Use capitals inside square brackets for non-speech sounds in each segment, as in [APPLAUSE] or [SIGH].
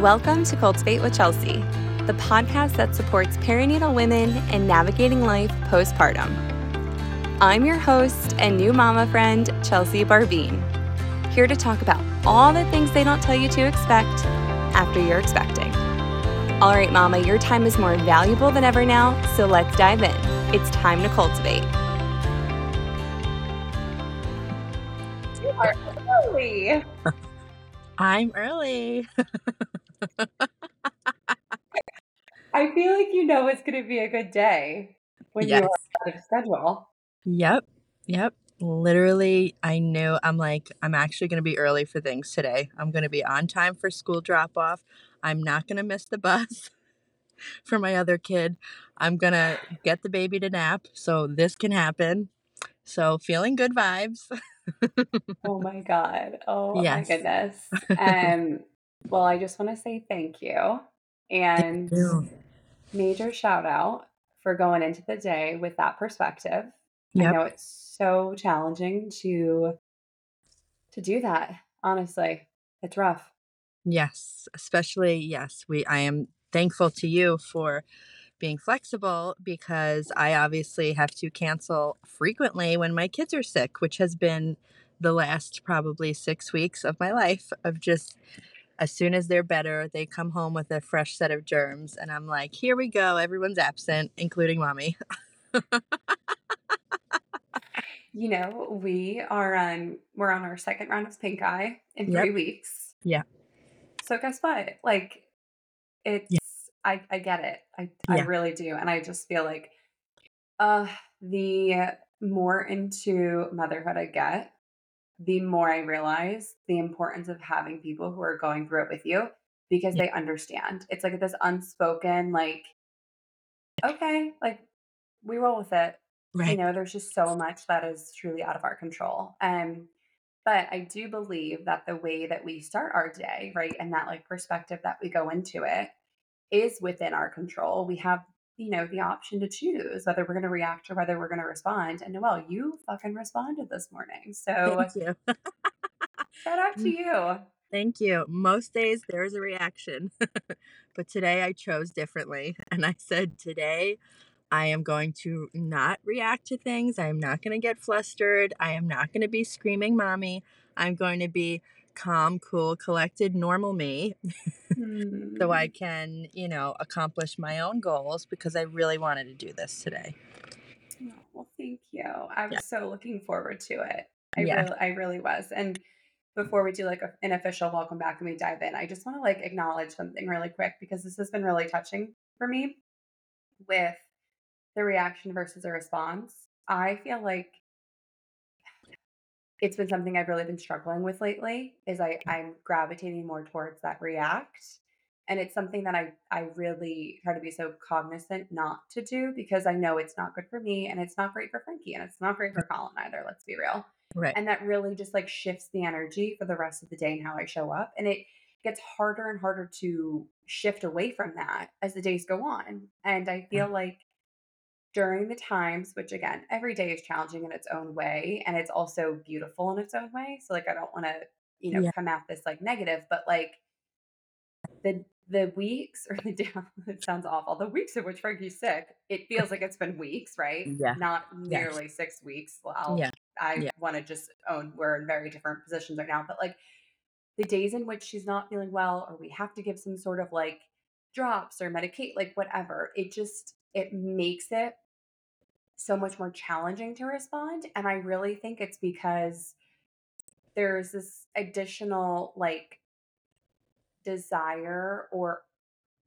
Welcome to Cultivate with Chelsea, the podcast that supports perinatal women and navigating life postpartum. I'm your host and new mama friend, Chelsea Barbine, here to talk about all the things they don't tell you to expect after you're expecting. All right, mama, your time is more valuable than ever now, so let's dive in. It's time to cultivate. You are early. [LAUGHS] I'm early. [LAUGHS] I feel like you know it's going to be a good day when Yes. you are out of schedule. Yep. Yep. Literally, I knew I'm like, I'm actually going to be early for things today. I'm going to be on time for school drop off. I'm not going to miss the bus [LAUGHS] for my other kid. I'm going to get the baby to nap so this can happen. So, feeling good vibes. Oh my God. Oh my goodness. [LAUGHS] Um, well, I just want to say thank you and you. major shout out for going into the day with that perspective. I know it's so challenging to to do that. Honestly, it's rough. Yes, especially yes, we I am thankful to you for being flexible because I obviously have to cancel frequently when my kids are sick, which has been the last probably 6 weeks of my life of just as soon as they're better, they come home with a fresh set of germs and I'm like, "Here we go, everyone's absent, including mommy." You know, we are on we're on our second round of pink eye in Yep. three weeks. Yeah. So guess what? Like it's Yeah. I I get it. I I really do. And I just feel like uh the more into motherhood I get, the more I realize the importance of having people who are going through it with you because Yeah. they understand. It's like this unspoken like okay, like we roll with it. Right. You know, there's just so much that is truly out of our control. Um, but I do believe that the way that we start our day, right, and that like perspective that we go into it is within our control. We have, you know, the option to choose whether we're going to react or whether we're going to respond. And Noel, you fucking responded this morning. So Thank you. shout out to Mm. you. Thank you. Most days there is a reaction, [LAUGHS] but today I chose differently. [LAUGHS] And I said, today I am going to not react to things. I am not going to get flustered. I am not going to be screaming, mommy. I'm going to be calm, cool, collected, normal me [LAUGHS] so I Hmm. can, you know, accomplish my own goals because I really wanted to do this today. Oh, well, thank you. I Yeah. was so looking forward to it. I Yeah. really, I really was. And before we do like a, an official welcome back and we dive in, I just want to like acknowledge something really quick because this has been really touching for me with the reaction versus a response. I feel like it's been something I've really been struggling with lately is I mm. I'm gravitating more towards that react. And it's something that I I really try to be so cognizant not to do because I know it's not good for me and it's not great for Frankie and it's not great for mm. Colin either, let's be real. Right. And that really just like shifts the energy for the rest of the day and how I show up. And it gets harder and harder to shift away from that as the days go on. And I Yeah. feel like during the times, which again, every day is challenging in its own way, and it's also beautiful in its own way. So like I don't want to, you know, Yeah. come at this like negative, but like the the weeks [LAUGHS] or the day it sounds awful. The weeks in which Frankie's sick, it feels like it's been weeks, right? Yeah. Not Yes. nearly six weeks. Well, Yeah. I Yeah. want to just own we're in very different positions right now, but like the days in which she's not feeling well or we have to give some sort of like drops or medicate like whatever it just it makes it so much more challenging to respond and i really think it's because there's this additional like desire or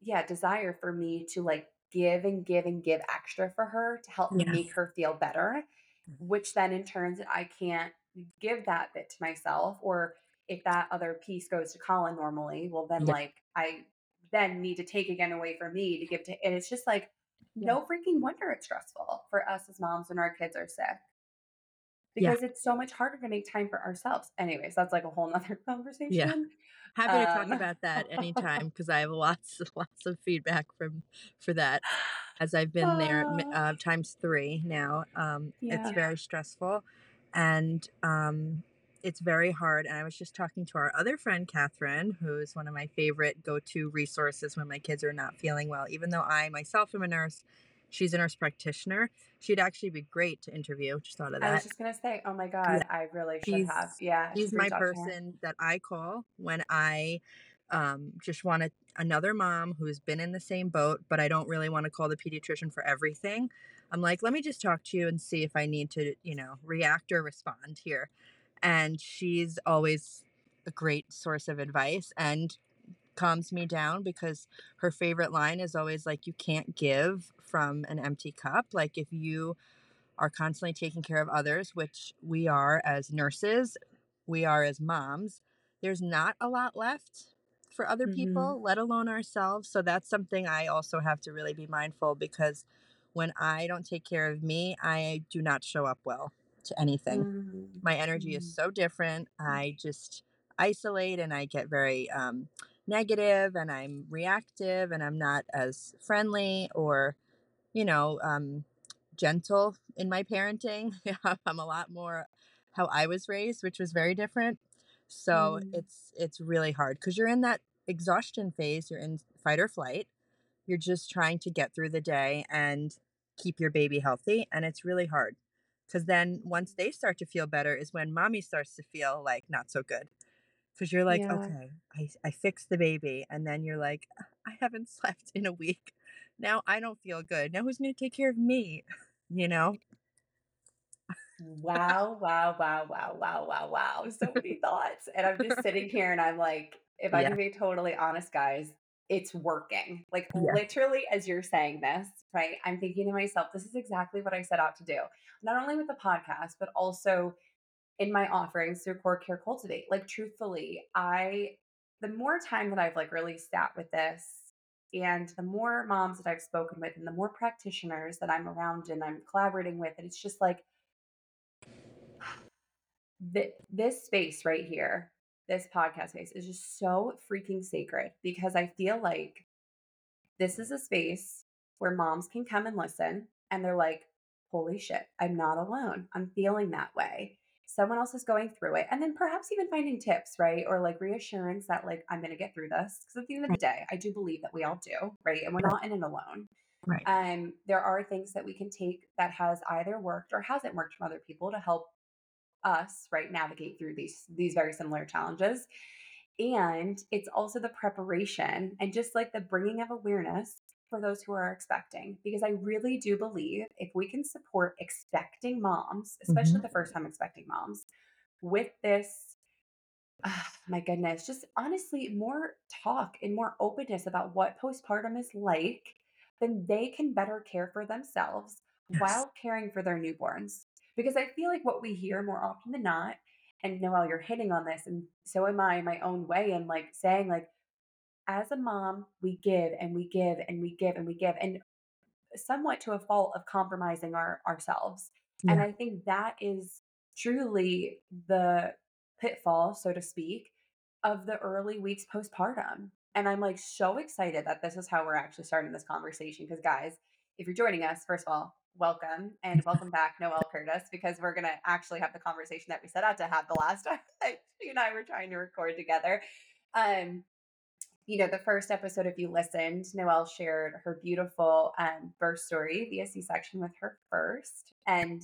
yeah desire for me to like give and give and give extra for her to help Yes. make her feel better Mm-hmm. which then in turns I can't give that bit to myself or if that other piece goes to Colin normally, well then Yeah. like I then need to take again away from me to give to and it's just like Yeah. no freaking wonder it's stressful for us as moms when our kids are sick. Yeah. Because it's so much harder to make time for ourselves. Anyways, that's like a whole nother [LAUGHS] conversation. Yeah. Happy to talk Um about that anytime [LAUGHS] because I have lots lots of feedback from for that as I've [SIGHS] been there Ah, uh, times three now. Um, it's very stressful, and um, it's very hard. And I was just talking to our other friend, Catherine, who's one of my favorite go to resources when my kids are not feeling well. Even though I myself am a nurse, she's a nurse practitioner. She'd actually be great to interview. Just thought of that. I was just gonna say, oh my god, yeah. I really should she's, have. Yeah, she's my person that I call when I um, just want a, another mom who's been in the same boat, but I don't really want to call the pediatrician for everything. I'm like, let me just talk to you and see if I need to, you know, react or respond here. And she's always a great source of advice and calms me down because her favorite line is always like, you can't give from an empty cup. Like, if you are constantly taking care of others, which we are as nurses, we are as moms, there's not a lot left for other mm-hmm. people, let alone ourselves. So that's something I also have to really be mindful because when I don't take care of me, I do not show up well to anything. Mm-hmm. My energy is mm-hmm. so different. I just isolate and I get very um, negative and I'm reactive and I'm not as friendly or, you know, um, gentle in my parenting. [LAUGHS] I'm a lot more how I was raised, which was very different. So mm. it's it's really hard because you're in that exhaustion phase. You're in fight or flight. You're just trying to get through the day and keep your baby healthy, and it's really hard. Because then once they start to feel better, is when mommy starts to feel like not so good. Because you're like, yeah. okay, I, I fixed the baby. And then you're like, I haven't [LAUGHS] slept in a week. Now I don't feel good. Now who's going to take care of me? [LAUGHS] You know? wow, wow, wow, wow, wow, wow, wow. So many thoughts. And I'm just sitting [LAUGHS] here and I'm like, if I yeah. can be totally honest, guys, it's working. Like yeah. literally as you're saying this, right? I'm thinking to myself, this is exactly what I set out to do. Not only with the podcast, but also in my offerings through Core Care Cultivate. Like truthfully, I the more time that I've like really sat with this and the more moms that I've spoken with and the more practitioners that I'm around and I'm collaborating with, and it's just like [SIGHS] this space right here, this podcast space is just so freaking sacred because I feel like this is a space where moms can come and listen and they're like, holy shit, I'm not alone. I'm feeling that way. Someone else is going through it. And then perhaps even finding tips, right? Or like reassurance that, like, I'm going to get through this. Because at the end of the day, I do believe that we all do, right? And we're not in it alone. Right. Um, there are things that we can take that has either worked or hasn't worked from other people to help us right navigate through these these very similar challenges and it's also the preparation and just like the bringing of awareness for those who are expecting because i really do believe if we can support expecting moms especially mm-hmm. the first time expecting moms with this oh, my goodness just honestly more talk and more openness about what postpartum is like then they can better care for themselves yes. while caring for their newborns because I feel like what we hear more often than not, and Noel, you're hitting on this, and so am I in my own way, and like saying, like, as a mom, we give and we give and we give and we give, and somewhat to a fault of compromising our ourselves. Yeah. And I think that is truly the pitfall, so to speak, of the early weeks postpartum. And I'm like so excited that this is how we're actually starting this conversation. Because, guys, if you're joining us, first of all, welcome and [LAUGHS] welcome back, Noel Curtis, because we're going to actually have the conversation that we set out to have the last [LAUGHS] time that you and I were trying to record together. Um, you know, the first episode, if you listened, Noel shared her beautiful um, birth story via C section with her first. And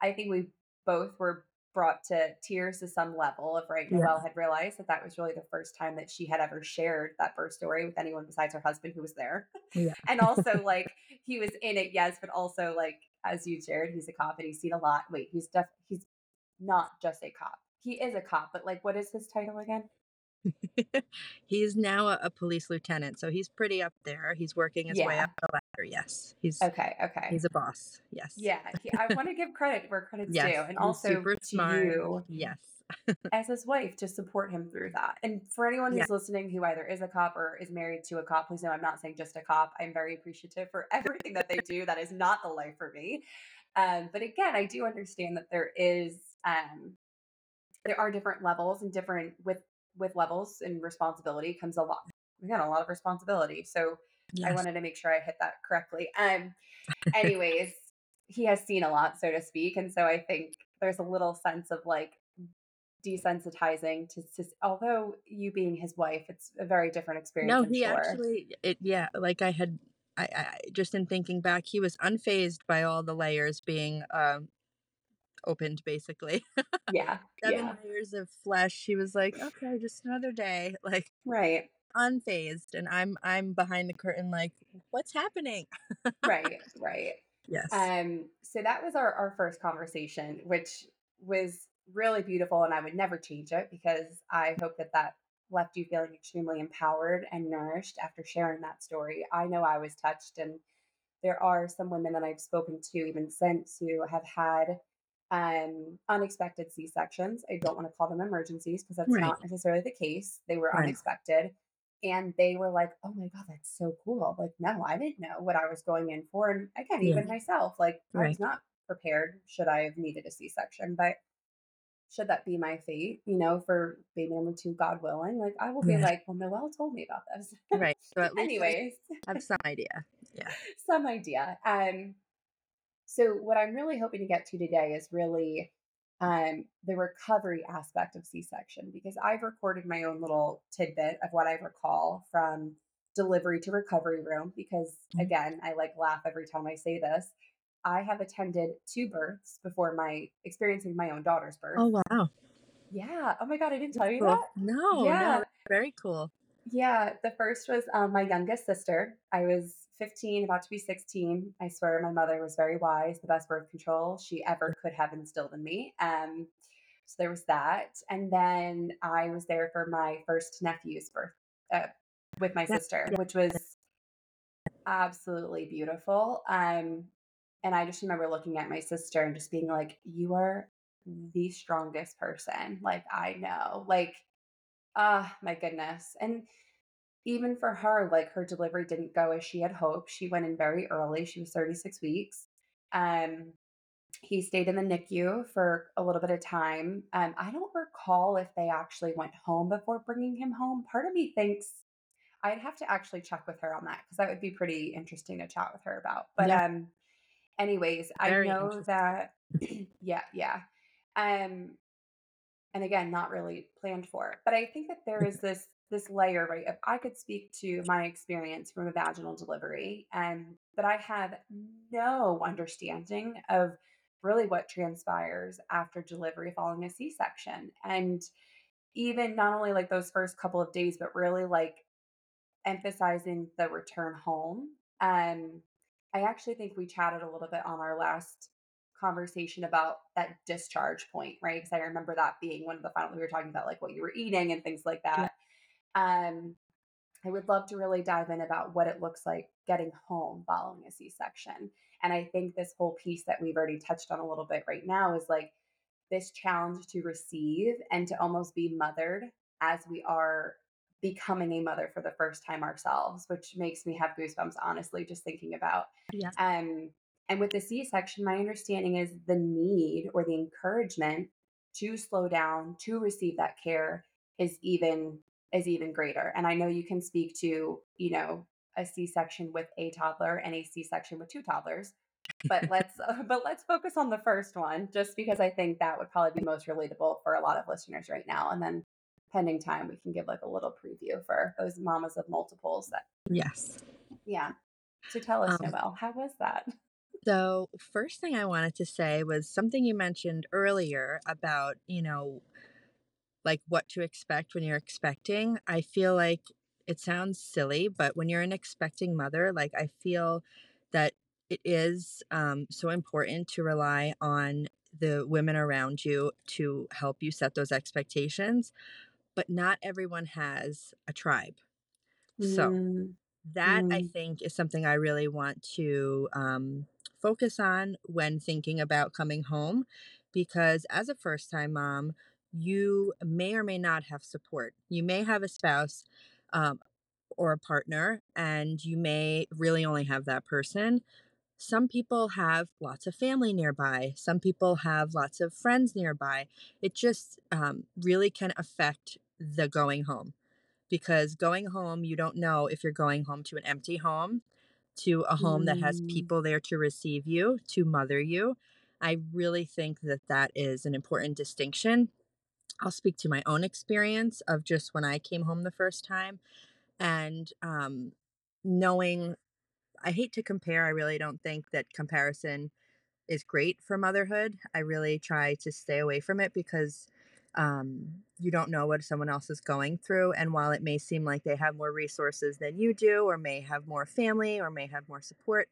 I think we both were brought to tears to some level of right. Yeah. Noel had realized that that was really the first time that she had ever shared that birth story with anyone besides her husband who was there. Yeah. [LAUGHS] and also like he was in it, yes, but also like as you shared, he's a cop and he's seen a lot. Wait, he's def he's not just a cop. He is a cop, but like what is his title again? [LAUGHS] he's now a, a, police lieutenant, so he's pretty up there. He's working his yeah. way up the ladder. Yes, he's okay. Okay, he's a boss. Yes. Yeah, he, I want to give credit where [LAUGHS] credit's yes, due, and also to smart. you. Yes. [LAUGHS] as his wife to support him through that. And for anyone who's yeah. listening who either is a cop or is married to a cop, please know I'm not saying just a cop. I'm very appreciative for everything that they do. That is not the life for me. Um, but again, I do understand that there is um, there are different levels and different with with levels and responsibility comes a lot. again a lot of responsibility. So yes. I wanted to make sure I hit that correctly. Um, [LAUGHS] anyways, he has seen a lot, so to speak. And so I think there's a little sense of like desensitizing to, to although you being his wife it's a very different experience no I'm he sure. actually it yeah like i had I, I just in thinking back he was unfazed by all the layers being um opened basically. Yeah [LAUGHS] seven yeah. layers of flesh he was like okay just another day [LAUGHS] like right. unfazed and i'm i'm behind the curtain like what's happening? Right [LAUGHS] right. Yes. Um so that was our our first conversation which was really beautiful and I would never change it because I hope that that left you feeling extremely empowered and nourished after sharing that story. I know I was touched and there are some women that I've spoken to even since who have had um, unexpected C sections. I don't want to call them emergencies because that's right. not necessarily the case. They were right. unexpected. And they were like, oh my God, that's so cool. Like, no, I didn't know what I was going in for. And again, yeah. even myself, like, right. I was not prepared should I have needed a C section. But should that be my fate, you know, for baby number two, God willing, like I will be yeah. like, well, Noel told me about this. Right. So at [LAUGHS] least anyways, have some idea. Yeah. [LAUGHS] some idea. Um, so what I'm really hoping to get to today is really um the recovery aspect of C-section because I've recorded my own little tidbit of what I recall from delivery to recovery room because mm-hmm. again, I like laugh every time I say this. I have attended two births before my experiencing my own daughter's birth. Oh wow. Yeah. Oh my god, I didn't tell you cool. that. No. Yeah. No, very cool. Yeah. The first was um, my youngest sister. I was 15, about to be 16. I swear my mother was very wise, the best birth control she ever could have instilled in me. Um, so there was that. And then I was there for my first nephew's birth uh, with my sister, which was absolutely beautiful. Um, and I just remember looking at my sister and just being like, you are the strongest person. Like, I know. Like, ah, my goodness. And even for her, like her delivery didn't go as she had hoped. She went in very early. She was 36 weeks. Um, he stayed in the NICU for a little bit of time. Um, I don't recall if they actually went home before bringing him home. Part of me thinks I'd have to actually check with her on that because that would be pretty interesting to chat with her about. But yeah. um, anyways, Very I know that [CLEARS THROAT] yeah, yeah. Um and again, not really planned for. But I think that there is [LAUGHS] this this layer, right? If I could speak to my experience from a vaginal delivery and but I have no understanding of really what transpires after delivery following a C-section. And even not only like those first couple of days, but really like emphasizing the return home. Um, I actually think we chatted a little bit on our last conversation about that discharge point, right? Because I remember that being one of the final we were talking about like what you were eating and things like that. Yeah. Um I would love to really dive in about what it looks like getting home following a C-section. And I think this whole piece that we've already touched on a little bit right now is like this challenge to receive and to almost be mothered as we are becoming a mother for the first time ourselves, which makes me have goosebumps, honestly, just thinking about. Yeah. Um, and with the C section, my understanding is the need or the encouragement to slow down, to receive that care is even is even greater. And I know you can speak to, you know, a C section with a toddler and a C section with two toddlers. But [LAUGHS] let's uh, [LAUGHS] but let's focus on the first one just because I think that would probably be most relatable for a lot of listeners right now. And then pending time, we can give like a little preview for those mamas of multiples that. Yes. Yeah. So tell us, um, Noel, how was that? So, first thing I wanted to say was something you mentioned earlier about, you know, like what to expect when you're expecting. I feel like it sounds silly, but when you're an expecting mother, like I feel that it is um, so important to rely on the women around you to help you set those expectations but not everyone has a tribe. So mm. that mm. I think is something I really want to um, focus on when thinking about coming home, because as a first time mom, you may or may not have support. You may have a spouse um, or a partner, and you may really only have that person. Some people have lots of family nearby. Some people have lots of friends nearby. It just um, really can affect the going home because going home, you don't know if you're going home to an empty home, to a home mm. that has mm. people there to receive you, to mother you. I really think that that is an important distinction. I'll speak to my own experience of just when I came home the first time and um, knowing I hate to compare. I really don't think that comparison is great for motherhood. I really try to stay away from it because um, you don't know what someone else is going through. And while it may seem like they have more resources than you do, or may have more family, or may have more support,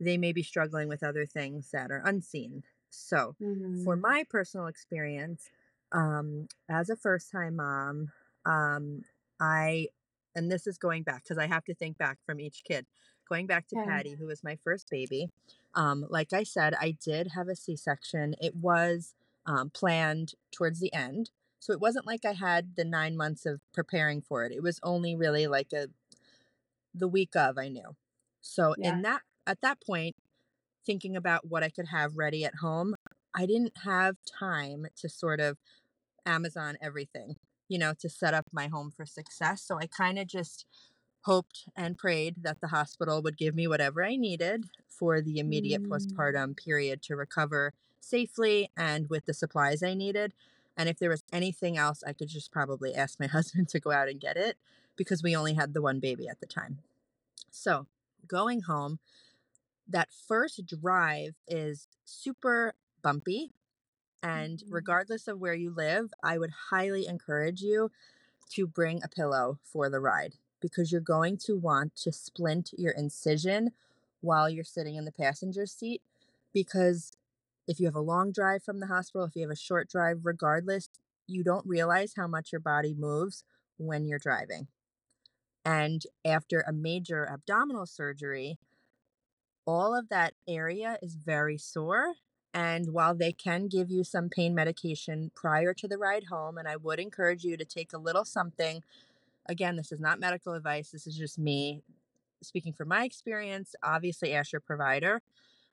they may be struggling with other things that are unseen. So, mm-hmm. for my personal experience, um, as a first time mom, um, I, and this is going back because I have to think back from each kid. Going back to. Patty, who was my first baby, um, like I said, I did have a C section. It was um, planned towards the end. So it wasn't like I had the nine months of preparing for it. It was only really like a the week of I knew. So yeah. in that at that point, thinking about what I could have ready at home, I didn't have time to sort of Amazon everything, you know, to set up my home for success. So I kind of just hoped and prayed that the hospital would give me whatever I needed for the immediate mm. postpartum period to recover safely and with the supplies I needed. And if there was anything else, I could just probably ask my [LAUGHS] husband to go out and get it because we only had the one baby at the time. So, going home, that first drive is super bumpy. And mm-hmm. regardless of where you live, I would highly encourage you to bring a pillow for the ride because you're going to want to splint your incision while you're sitting in the passenger seat. Because if you have a long drive from the hospital, if you have a short drive, regardless, you don't realize how much your body moves when you're driving. And after a major abdominal surgery, all of that area is very sore. And while they can give you some pain medication prior to the ride home, and I would encourage you to take a little something again, this is not medical advice. This is just me speaking from my experience. Obviously, ask your provider.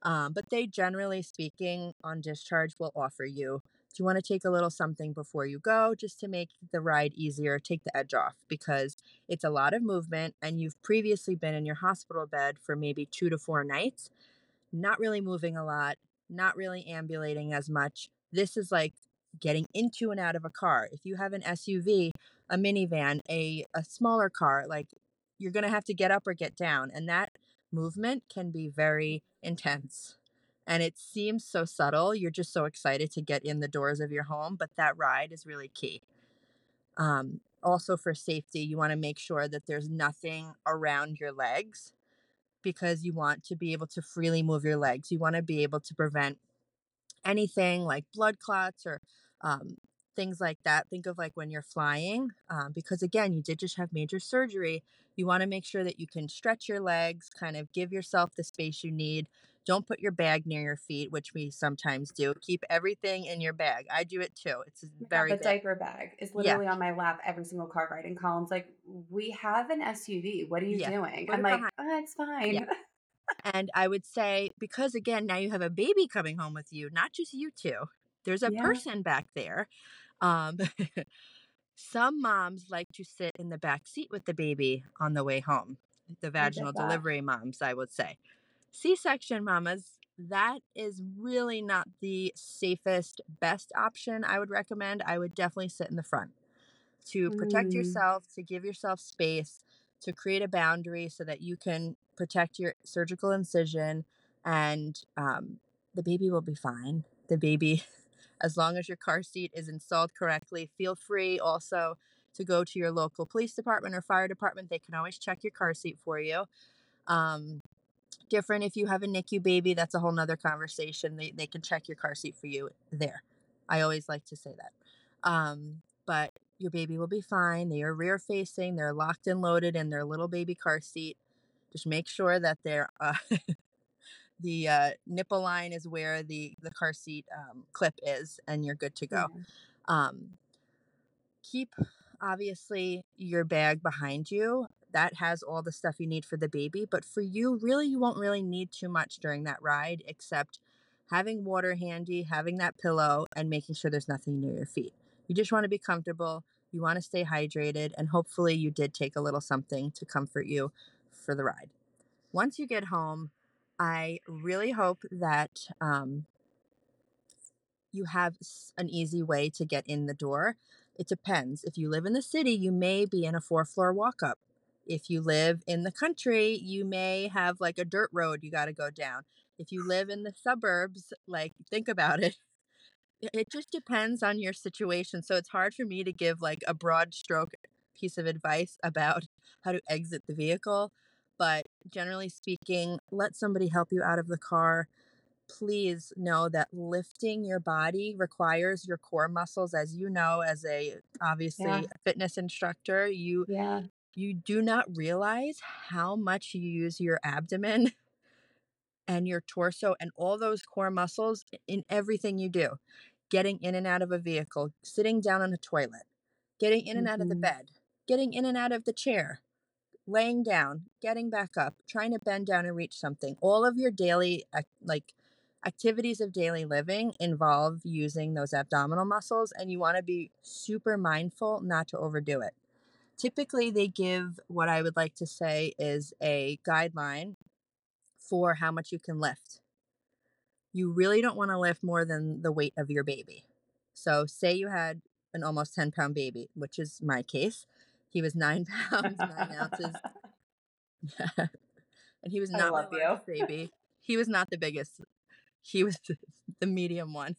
Um, but they generally speaking on discharge will offer you do you want to take a little something before you go just to make the ride easier take the edge off because it's a lot of movement and you've previously been in your hospital bed for maybe two to four nights not really moving a lot not really ambulating as much this is like getting into and out of a car if you have an suv a minivan, a, a smaller car, like you're going to have to get up or get down. And that movement can be very intense. And it seems so subtle. You're just so excited to get in the doors of your home, but that ride is really key. Um, also, for safety, you want to make sure that there's nothing around your legs because you want to be able to freely move your legs. You want to be able to prevent anything like blood clots or um, things like that. Think of like when you're flying, um, because again, you did just have major surgery. You want to make sure that you can stretch your legs, kind of give yourself the space you need. Don't put your bag near your feet, which we sometimes do. Keep everything in your bag. I do it too. It's very yeah, the big. diaper bag is literally yeah. on my lap every single car ride. And Colin's like, "We have an SUV. What are you yeah. doing?" I'm like, oh, "It's fine." and I would say because again, now you have a baby coming home with you, not just you two. There's a person back there um, [LAUGHS] some moms like to sit in the back seat with the baby on the way home. The vaginal delivery moms, I would say. C section mamas, that is really not the safest, best option I would recommend. I would definitely sit in the front to protect mm. yourself, to give yourself space, to create a boundary so that you can protect your surgical incision and um, the baby will be fine. The baby as long as your car seat is installed correctly. Feel free also to go to your local police department or fire department. They can always check your car seat for you. Um, different if you have a NICU baby, that's a whole nother conversation. They, they can check your car seat for you there. I always like to say that. Um, but your baby will be fine. They are rear facing, they're locked and loaded in their little baby car seat. Just make sure that they're uh, [LAUGHS] the uh, nipple line is where the the car seat um, clip is, and you're good to go. Yeah. Um, keep obviously your bag behind you. That has all the stuff you need for the baby, but for you, really, you won't really need too much during that ride, except having water handy, having that pillow, and making sure there's nothing near your feet. You just want to be comfortable. You want to stay hydrated, and hopefully, you did take a little something to comfort you for the ride. Once you get home, I really hope that um, you have an easy way to get in the door. It depends. If you live in the city, you may be in a four floor walk up. If you live in the country, you may have like a dirt road you got to go down. If you live in the suburbs, like think about it. It just depends on your situation. So it's hard for me to give like a broad stroke piece of advice about how to exit the vehicle. But generally speaking, let somebody help you out of the car please know that lifting your body requires your core muscles as you know as a obviously yeah. a fitness instructor you yeah you do not realize how much you use your abdomen and your torso and all those core muscles in everything you do getting in and out of a vehicle sitting down on a toilet getting in and out of the mm-hmm. bed getting in and out of the chair laying down, getting back up, trying to bend down and reach something. All of your daily like activities of daily living involve using those abdominal muscles, and you want to be super mindful not to overdo it. Typically, they give what I would like to say is a guideline for how much you can lift. You really don't want to lift more than the weight of your baby. So, say you had an almost 10 pound baby, which is my case. He was nine [LAUGHS] pounds, nine ounces. and he was not my largest [LAUGHS] baby. He was not the biggest he was the medium one.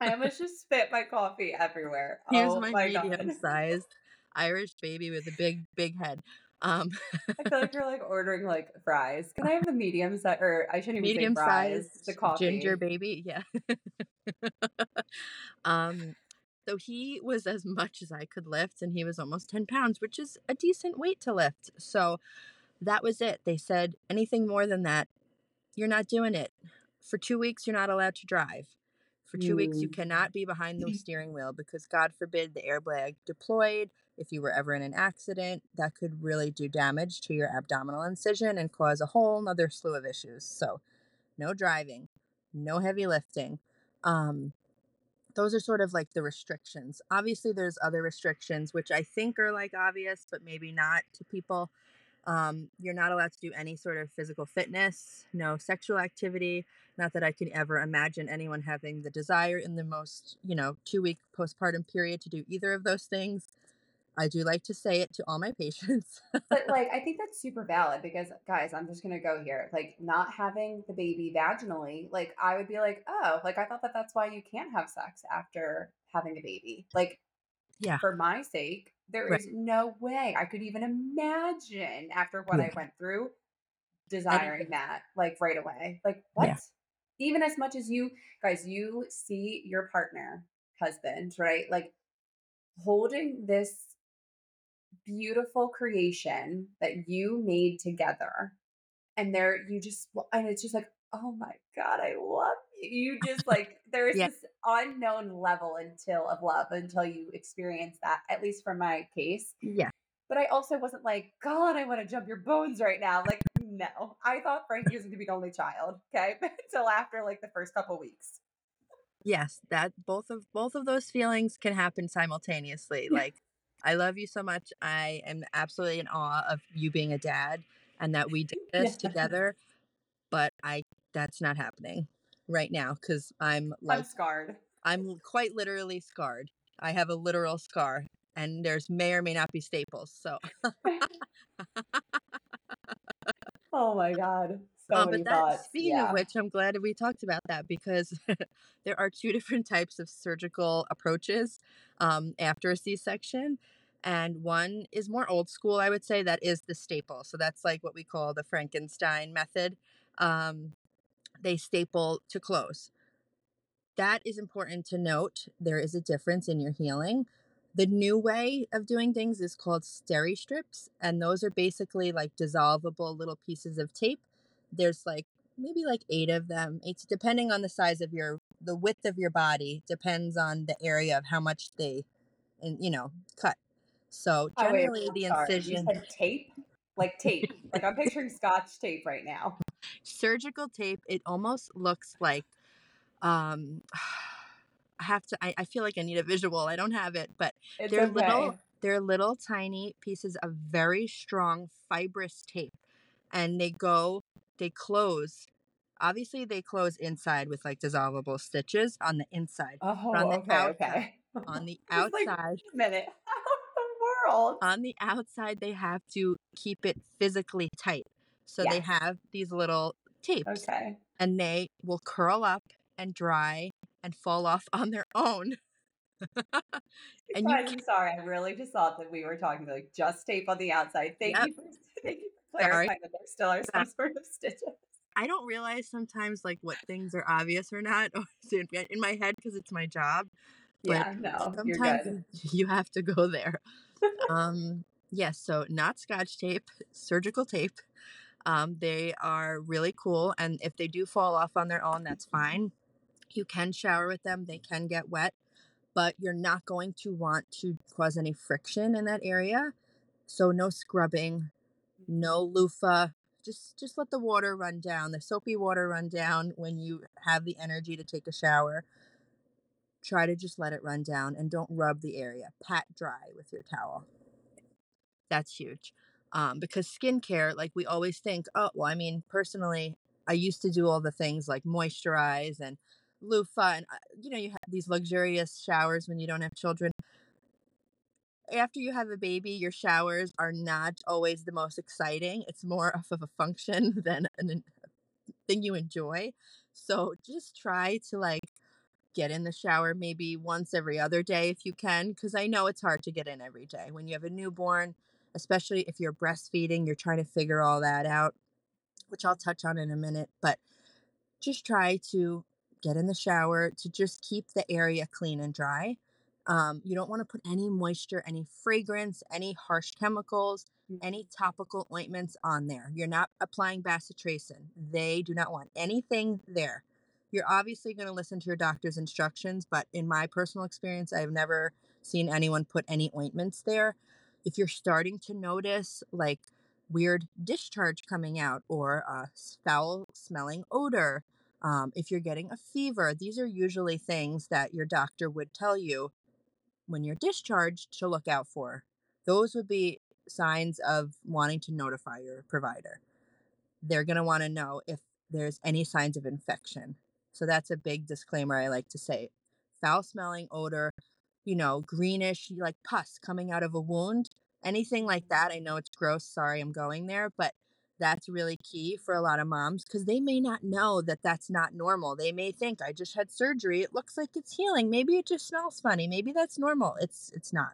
I almost just spit my coffee everywhere. Here's oh my, my medium sized Irish baby with a big, big head. Um, I feel like you're like ordering like fries. Can I have the medium size, or I shouldn't even medium say fries, the coffee. Ginger baby, yeah. [LAUGHS] um, so he was as much as I could lift, and he was almost 10 pounds, which is a decent weight to lift. So that was it. They said anything more than that, you're not doing it. For two weeks, you're not allowed to drive. For two mm. weeks, you cannot be behind the [LAUGHS] steering wheel because, God forbid, the airbag deployed. If you were ever in an accident, that could really do damage to your abdominal incision and cause a whole nother slew of issues. So, no driving, no heavy lifting. Um, those are sort of like the restrictions. Obviously, there's other restrictions, which I think are like obvious, but maybe not to people. Um, you're not allowed to do any sort of physical fitness, no sexual activity. Not that I can ever imagine anyone having the desire in the most, you know, two week postpartum period to do either of those things. I do like to say it to all my patients. but [LAUGHS] like, I think that's super valid because, guys, I'm just gonna go here. Like, not having the baby vaginally, like, I would be like, oh, like I thought that that's why you can't have sex after having a baby. Like, yeah, for my sake, there right. is no way I could even imagine after what yeah. I went through desiring that like right away. Like what? Yeah. Even as much as you guys, you see your partner, husband, right? Like holding this beautiful creation that you made together. And there you just and it's just like, oh my God, I love you. You just like, there's yeah. this unknown level until of love until you experience that, at least for my case. Yeah. But I also wasn't like, God, I want to jump your bones right now. Like, no. I thought Frankie was going to be the only child. Okay. [LAUGHS] Until after like the first couple weeks. Yes, that both of both of those feelings can happen simultaneously. Like, I love you so much. I am absolutely in awe of you being a dad and that we did [LAUGHS] this yeah. together. But I that's not happening right now because I'm like I'm scarred. I'm quite literally scarred. I have a literal scar, and there's may or may not be staples. So. [LAUGHS] [LAUGHS] oh my god. So uh, but that, thoughts. speaking yeah. of which, I'm glad we talked about that because [LAUGHS] there are two different types of surgical approaches um, after a C-section, and one is more old school. I would say that is the staple. So that's like what we call the Frankenstein method. Um, they staple to close. That is important to note. There is a difference in your healing. The new way of doing things is called steri strips, and those are basically like dissolvable little pieces of tape. There's like maybe like eight of them. It's depending on the size of your the width of your body depends on the area of how much they and you know cut. So generally oh, wait, the incision tape like tape. [LAUGHS] like I'm picturing scotch tape right now surgical tape it almost looks like um [SIGHS] i have to I, I feel like i need a visual i don't have it but it's they're okay. little they're little tiny pieces of very strong fibrous tape and they go they close Obviously, they close inside with like dissolvable stitches on the inside. Oh, on the okay, outside, okay. on the [LAUGHS] like, outside, wait a minute. [LAUGHS] The world? on the outside, they have to keep it physically tight. So they have these little tapes, Okay. and they will curl up and dry and fall off [LAUGHS] on their own. and you I'm sorry. I really just thought that we were talking like just tape on the outside. Thank Yep. you for thank you for Sorry. that there still are some sort of stitches. I don't realize sometimes like what things are obvious or not [LAUGHS] in my head because it's my job. But Yeah, no, you're sometimes good. you- [LAUGHS] you have to go there. um, yes, so not scotch tape, surgical tape. Um, they are really cool, and if they do fall off on their own, that's fine. You can shower with them; they can get wet, but you're not going to want to cause any friction in that area. So no scrubbing, no loofah. Just just let the water run down, the soapy water run down when you have the energy to take a shower. Try to just let it run down and don't rub the area. Pat dry with your towel. That's huge. Um, because skincare, like we always think, oh, well, I mean, personally, I used to do all the things like moisturize and loofah, and uh, you know, you have these luxurious showers when you don't have children. After you have a baby, your showers are not always the most exciting. It's more of a function [LAUGHS] than a thing you enjoy. So just try to like get in the shower maybe once every other day if you can, because I know it's hard to get in every day. When you have a newborn, especially if you're breastfeeding, you're trying to figure all that out, which I'll touch on in a minute. But just try to get in the shower to just keep the area clean and dry. Um, you don't want to put any moisture, any fragrance, any harsh chemicals, any topical ointments on there. You're not applying bacitracin. They do not want anything there. You're obviously going to listen to your doctor's instructions, but in my personal experience, I've never seen anyone put any ointments there. If you're starting to notice like weird discharge coming out or a foul smelling odor, um, if you're getting a fever, these are usually things that your doctor would tell you when you're discharged to look out for. Those would be signs of wanting to notify your provider. They're going to want to know if there's any signs of infection. So that's a big disclaimer I like to say. Foul smelling odor, you know, greenish, like pus coming out of a wound, anything like that. I know it's gross. Sorry, I'm going there, but that's really key for a lot of moms because they may not know that that's not normal. They may think I just had surgery. It looks like it's healing. Maybe it just smells funny. Maybe that's normal. It's it's not.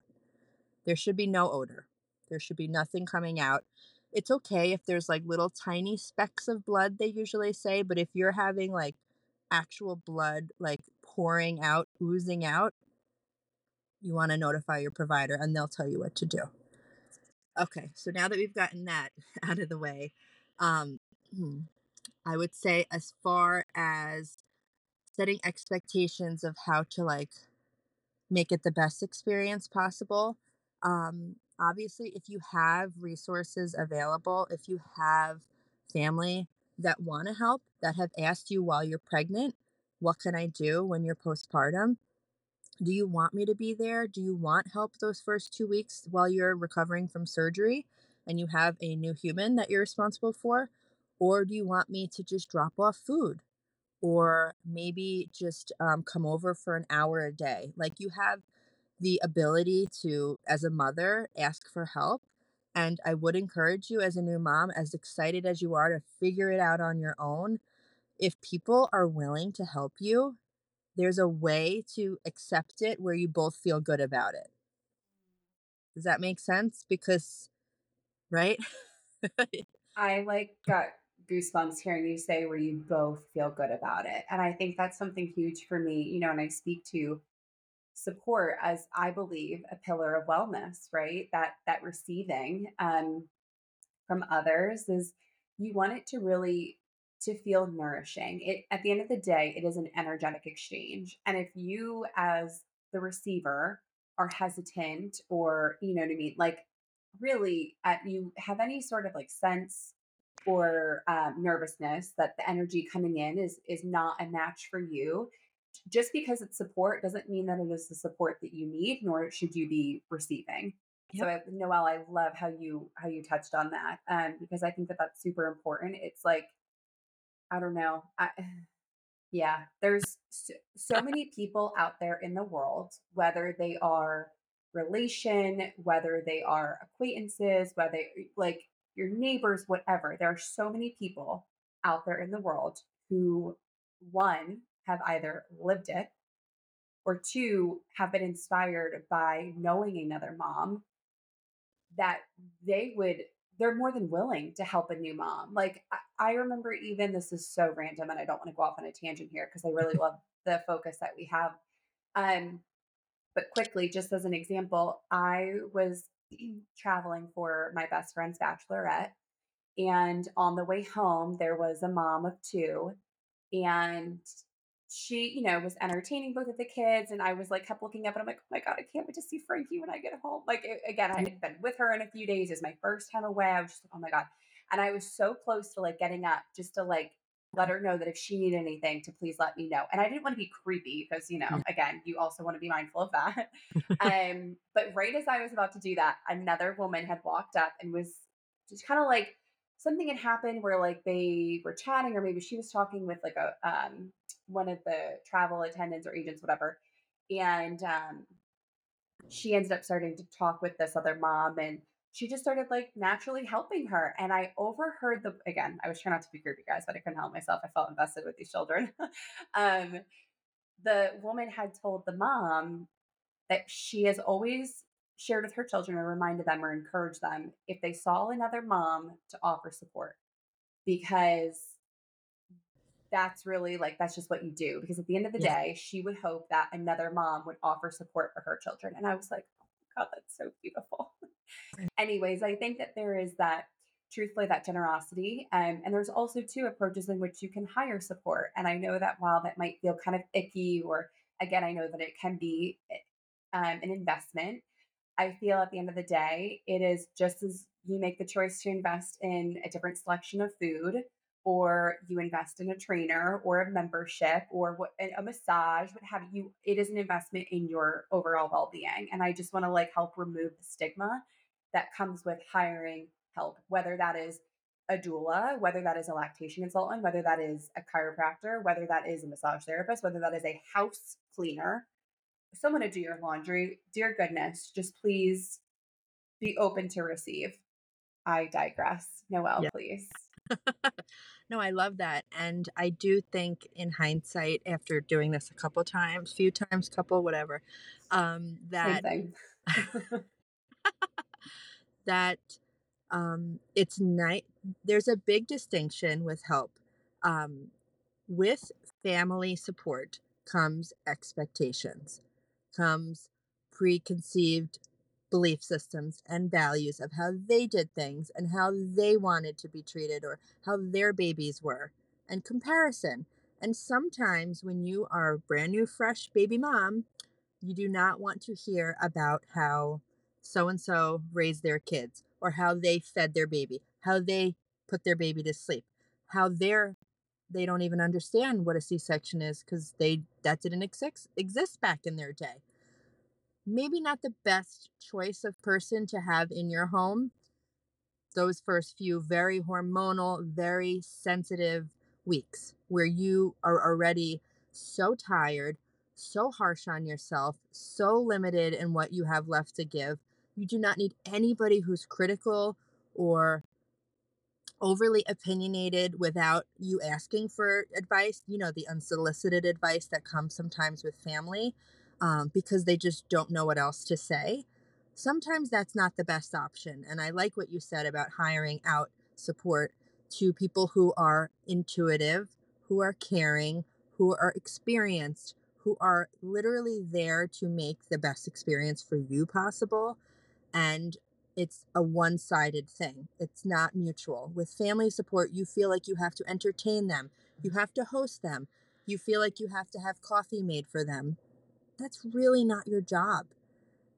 There should be no odor. There should be nothing coming out. It's okay if there's like little tiny specks of blood they usually say, but if you're having like actual blood like pouring out, oozing out, you want to notify your provider and they'll tell you what to do. Okay, so now that we've gotten that [LAUGHS] out of the way, um, hmm, I would say as far as setting expectations of how to like make it the best experience possible. Um, obviously, if you have resources available, if you have family that want to help, that have asked you while you're pregnant, what can I do when you're postpartum? Do you want me to be there? Do you want help those first two weeks while you're recovering from surgery and you have a new human that you're responsible for? Or do you want me to just drop off food? Or maybe just um, come over for an hour a day? Like you have the ability to, as a mother, ask for help. And I would encourage you, as a new mom, as excited as you are to figure it out on your own, if people are willing to help you, there's a way to accept it where you both feel good about it. Does that make sense? Because, right? [LAUGHS] I like got goosebumps hearing you say where you both feel good about it. And I think that's something huge for me, you know, and I speak to support as I believe a pillar of wellness, right? That that receiving um from others is you want it to really to feel nourishing. It at the end of the day, it is an energetic exchange. And if you as the receiver are hesitant or you know what I mean, like really uh, you have any sort of like sense or um, nervousness that the energy coming in is is not a match for you just because it's support doesn't mean that it is the support that you need nor should you be receiving so I, noel i love how you how you touched on that um, because i think that that's super important it's like I don't know. I, [SIGHS] yeah, there's so, so [LAUGHS] many people out there in the world, whether they are relation, whether they are acquaintances, whether like your neighbors, whatever. There are so many people out there in the world who, one, have either lived it or two, have been inspired by knowing another mom that they would they're more than willing to help a new mom. Like I, I remember even this is so random and I don't want to go off on a tangent here because I really [LAUGHS] love the focus that we have. Um but quickly, just as an example, I was [CLEARS THROAT] traveling for my best friend's bachelorette. And on the way home, there was a mom of two. And she, you know, was entertaining both of the kids. And I was like, kept looking up and I'm like, oh my God, I can't wait to see Frankie when I get home. Like, it, again, I had been with her in a few days. It was my first time away. I was just like, oh my God. And I was so close to like getting up just to like let her know that if she needed anything to please let me know. And I didn't want to be creepy because, you know, again, you also want to be mindful of that. [LAUGHS] [LAUGHS] um, but right as I was about to do that, another woman had walked up and was just kind of like something had happened where like they were chatting or maybe she was talking with like a um one of the travel attendants or agents, whatever. And um she ended up starting to talk with this other mom and she just started like naturally helping her. And I overheard the again, I was trying not to be creepy, guys, but I couldn't help myself. I felt invested with these children. [LAUGHS] um, the woman had told the mom that she has always shared with her children or reminded them or encouraged them if they saw another mom to offer support because that's really like that's just what you do because at the end of the yeah. day she would hope that another mom would offer support for her children and i was like oh my god that's so beautiful [LAUGHS] Anyways, I think that there is that truthfully that generosity um, and there's also two approaches in which you can hire support and i know that while that might feel kind of icky or again i know that it can be eh, um, an investment i feel at the end of the day it is just as you make the choice to invest in a different selection of food or you invest in a trainer or a membership or what a massage what have you it is an investment in your overall well-being and i just want to like help remove the stigma that comes with hiring help, whether that is a doula, whether that is a lactation consultant, whether that is a chiropractor, whether that is a massage therapist, whether that is a house cleaner, someone to do your laundry. Dear goodness, just please be open to receive. I digress. Noel, yeah. please. No, I love that. And I do think in hindsight, after doing this a couple times, few times, couple, whatever, um, that [LAUGHS] [LAUGHS] that um, it's night. There's a big distinction with help. Um, with family support comes expectations, comes preconceived belief systems and values of how they did things and how they wanted to be treated or how their babies were, and comparison. And sometimes when you are a brand new, fresh baby mom, you do not want to hear about how so and so raised their kids or how they fed their baby, how they put their baby to sleep, how they're they don't even understand what a C-section is because they that didn't exist exist back in their day. Maybe not the best choice of person to have in your home. Those first few very hormonal, very sensitive weeks where you are already so tired, so harsh on yourself, so limited in what you have left to give you do not need anybody who's critical or overly opinionated without you asking for advice. You know, the unsolicited advice that comes sometimes with family um, because they just don't know what else to say. Sometimes that's not the best option. And I like what you said about hiring out support to people who are intuitive, who are caring, who are experienced, who are literally there to make the best experience for you possible and it's a one sided thing. It's not mutual. With family support, you feel like you have to entertain them, you have to host them, you feel like you have to have coffee made for them. That's really not your job.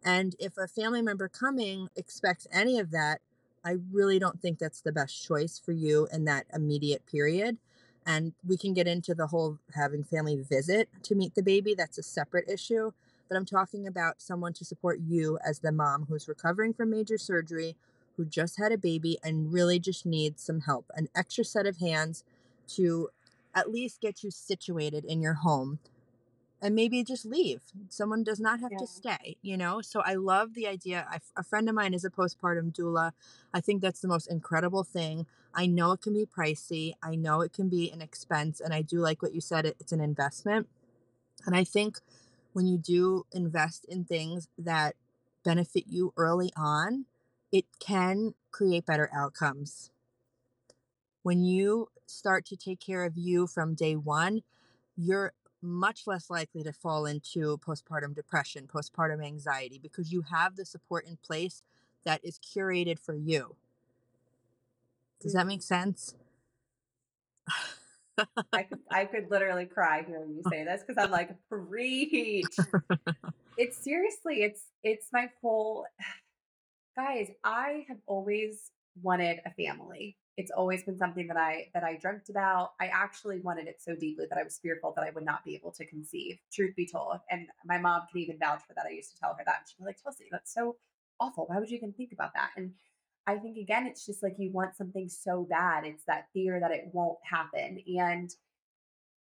And if a family member coming expects any of that, I really don't think that's the best choice for you in that immediate period. And we can get into the whole having family visit to meet the baby. That's a separate issue but I'm talking about someone to support you as the mom who's recovering from major surgery, who just had a baby and really just needs some help, an extra set of hands to at least get you situated in your home and maybe just leave. Someone does not have Yeah. to stay, you know? So I love the idea. I, a friend of mine is a postpartum doula. I think that's the most incredible thing. I know it can be pricey, I know it can be an expense. And I do like what you said, it, it's an investment. And I think when you do invest in things that benefit you early on, it can create better outcomes. When you start to take care of you from day one, you're much less likely to fall into postpartum depression, postpartum anxiety, because you have the support in place that is curated for you. Does that make mm. sense? I could I could literally cry hearing you say this because I'm like, preach. it's seriously, it's it's my whole [SIGHS] guys, I have always wanted a family. It's always been something that I that I dreamt about. I actually wanted it so deeply that I was fearful that I would not be able to conceive, truth be told. And my mom can even vouch for that. I used to tell her that. And she'd be like, Chelsea, that's so awful. Why would you even think about that? And I think again, it's just like you want something so bad. It's that fear that it won't happen. And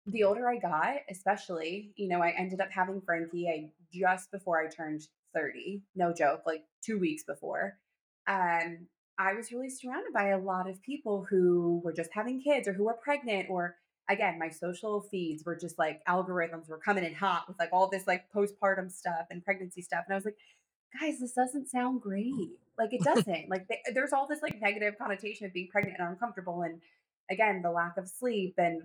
the older I got, especially, you know, I ended up having Frankie I, just before I turned 30. No joke, like two weeks before. Um, I was really surrounded by a lot of people who were just having kids or who were pregnant or again, my social feeds were just like algorithms were coming in hot with like all this like postpartum stuff and pregnancy stuff. And I was like, guys, this doesn't sound great. Like it [LAUGHS] doesn't. like they, there's all this like negative connotation of being pregnant and uncomfortable, and again, the lack of sleep and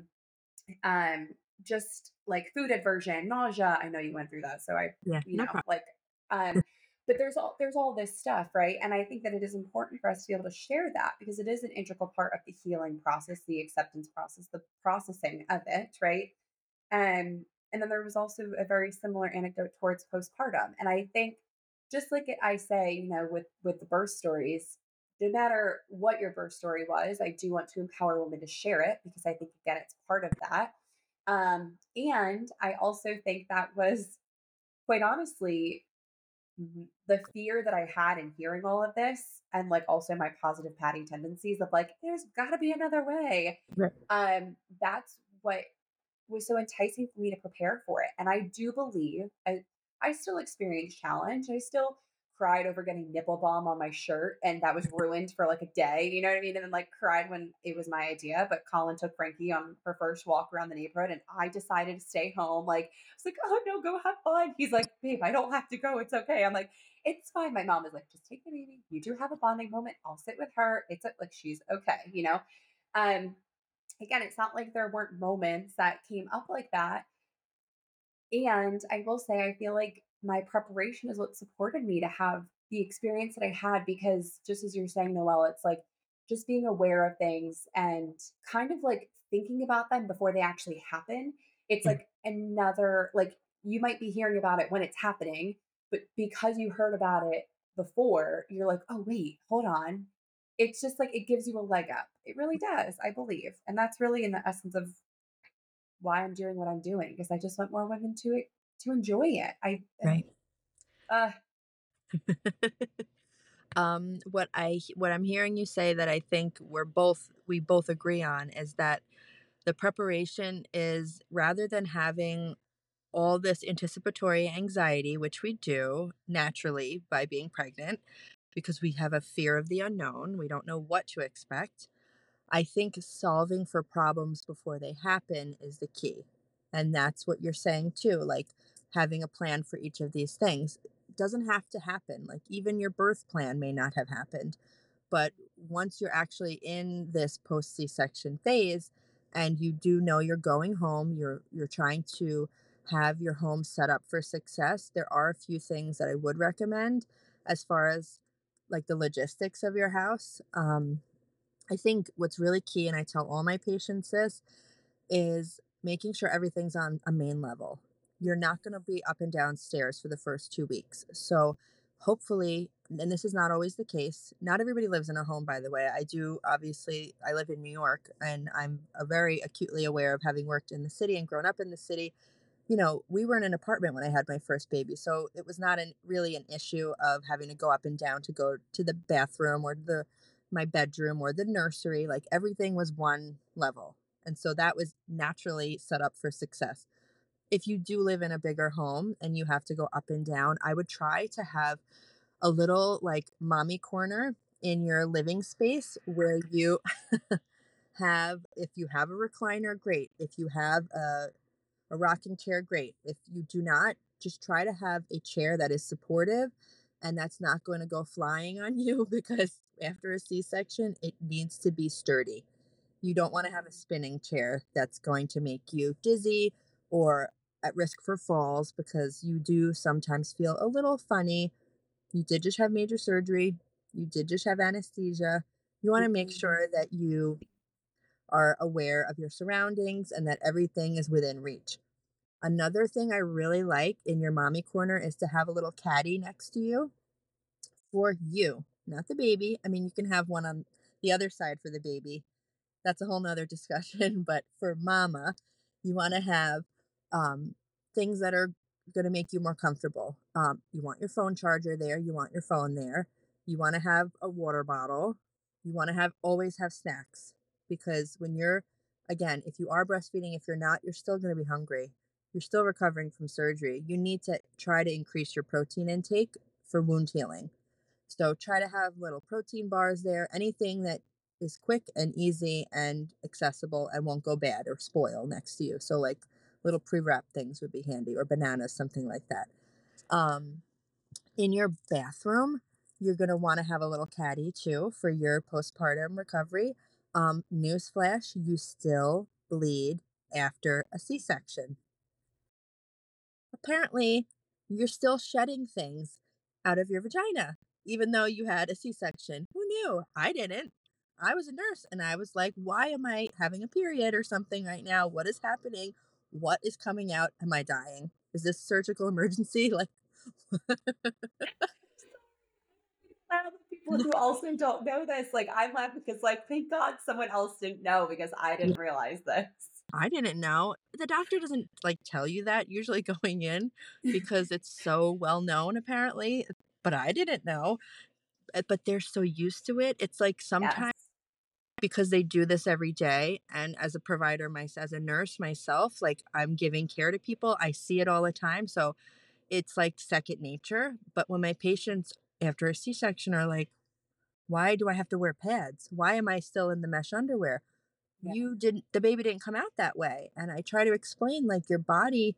um just like food aversion, nausea. I know you went through that, so I, Yeah, you no know, problem. like um. [LAUGHS] [LAUGHS] But there's all there's all this stuff, right? And I think that it is important for us to be able to share that because it is an integral part of the healing process, the acceptance process, the processing of it, right? Um, and then there was also a very similar anecdote towards postpartum. And I think just like I say, you know, with with the birth stories, no matter what your birth story was, I do want to empower women to share it because I think again it's part of that. Um, and I also think that was quite honestly the fear that I had in hearing all of this, and like also my positive padding tendencies of like, there's got to be another way. Right. Um, that's what was so enticing for me to prepare for it. And I do believe I, I still experience challenge. I still cried over getting nipple balm on my shirt and that was ruined for like a day. You know what I mean? And then like cried when it was my idea. But Colin took Frankie on her first walk around the neighborhood and I decided to stay home. Like I was like, oh no, go have fun. He's like, babe, I don't have to go. It's okay. I'm like, it's fine. My mom is like, just take the baby. You do have a bonding moment. I'll sit with her. It's like she's okay, you know? Um again, it's not like there weren't moments that came up like that. And I will say, I feel like my preparation is what supported me to have the experience that I had because just as you're saying, Noel, it's like just being aware of things and kind of like thinking about them before they actually happen. It's Yeah. like another, like you might be hearing about it when it's happening, but because you heard about it before, you're like, oh, wait, hold on. It's just like it gives you a leg up. It really mm. does, I believe. And that's really in the essence of why I'm doing what I'm doing because I just want more women to it to enjoy it. I Right. uh [LAUGHS] um what i what i'm hearing you say that i think we're both we both agree on is that the preparation is rather than having all this anticipatory anxiety which we do naturally by being pregnant because we have a fear of the unknown we don't know what to expect i think solving for problems before they happen is the key and that's what you're saying too like having a plan for each of these things doesn't have to happen. Like even your birth plan may not have happened. But once you're actually in this post C-section phase and you do know you're going home, you're you're trying to have your home set up for success, there are a few things that I would recommend as far as like the logistics of your house. Um, I think what's really key, and I tell all my patients this, is making sure everything's on a main level. You're not going to be up and down stairs for the first two weeks. So, hopefully, and this is not always the case, not everybody lives in a home, by the way. I do, obviously, I live in New York and I'm very acutely aware of having worked in the city and grown up in the city. You know, we were in an apartment when I had my first baby. So, it was not an, really an issue of having to go up and down to go to the bathroom or the my bedroom or the nursery. Like everything was one level And so that was naturally set up for success. If you do live in a bigger home and you have to go up and down, I would try to have a little like mommy corner in your living space where you [LAUGHS] have if you have a recliner great. If you have a, a rocking chair great. If you do not just try to have a chair that is supportive and that's not going to go flying on [LAUGHS] you because after a c-section it needs to be sturdy you don't want to have a spinning chair that's going to make you dizzy or at risk for falls because you do sometimes feel a little funny you did just have major surgery you did just have anesthesia you want to make Mhm. sure that you are aware of your surroundings and that everything is within reach. Another thing I really like in your mommy corner is to have a little caddy next to you for you, not the baby. I mean, you can have one on the other side for the baby. That's a whole nother discussion. [LAUGHS] But for mama, you want to have um, things that are going to make you more comfortable. Um, you want your phone charger there. You want your phone there. You want to have a water bottle. You want to have always have snacks because when you're again, if you are breastfeeding, if you're not, you're still going to be hungry. You're still recovering from surgery. You need to try to increase your protein intake for wound healing. So try to have little protein bars there, anything that is quick and easy and accessible and won't go bad or spoil next to you. So like little pre-wrapped things would be handy or bananas, something like that. Um, in your bathroom, you're going to want to have a little caddy too for your postpartum recovery. Um, newsflash, you still bleed after a C section. Apparently, you're still shedding things out of your vagina, even though you had a C section. Who knew? I didn't. I was a nurse and I was like, why am I having a period or something right now? What is happening? What is coming out? Am I dying? Is this surgical [LAUGHS] emergency? Like, [LAUGHS] people who also don't know this. Like I'm laughing because like thank God someone else didn't know because I didn't realize this. I didn't know. The doctor doesn't like tell you that usually [LAUGHS] going in because it's so well known apparently, but I didn't know. Uh, But they're so used to it. It's like sometimes Yes. Because they do this every day and as a provider my as a nurse myself, like I'm giving care to people, I see it all the time. So it's like second nature, but when my patients after a C-section are like, "Why do I have to wear pads? Why am I still in the mesh underwear?" Yeah. You didn't the baby didn't come out that way. And I try to explain like your body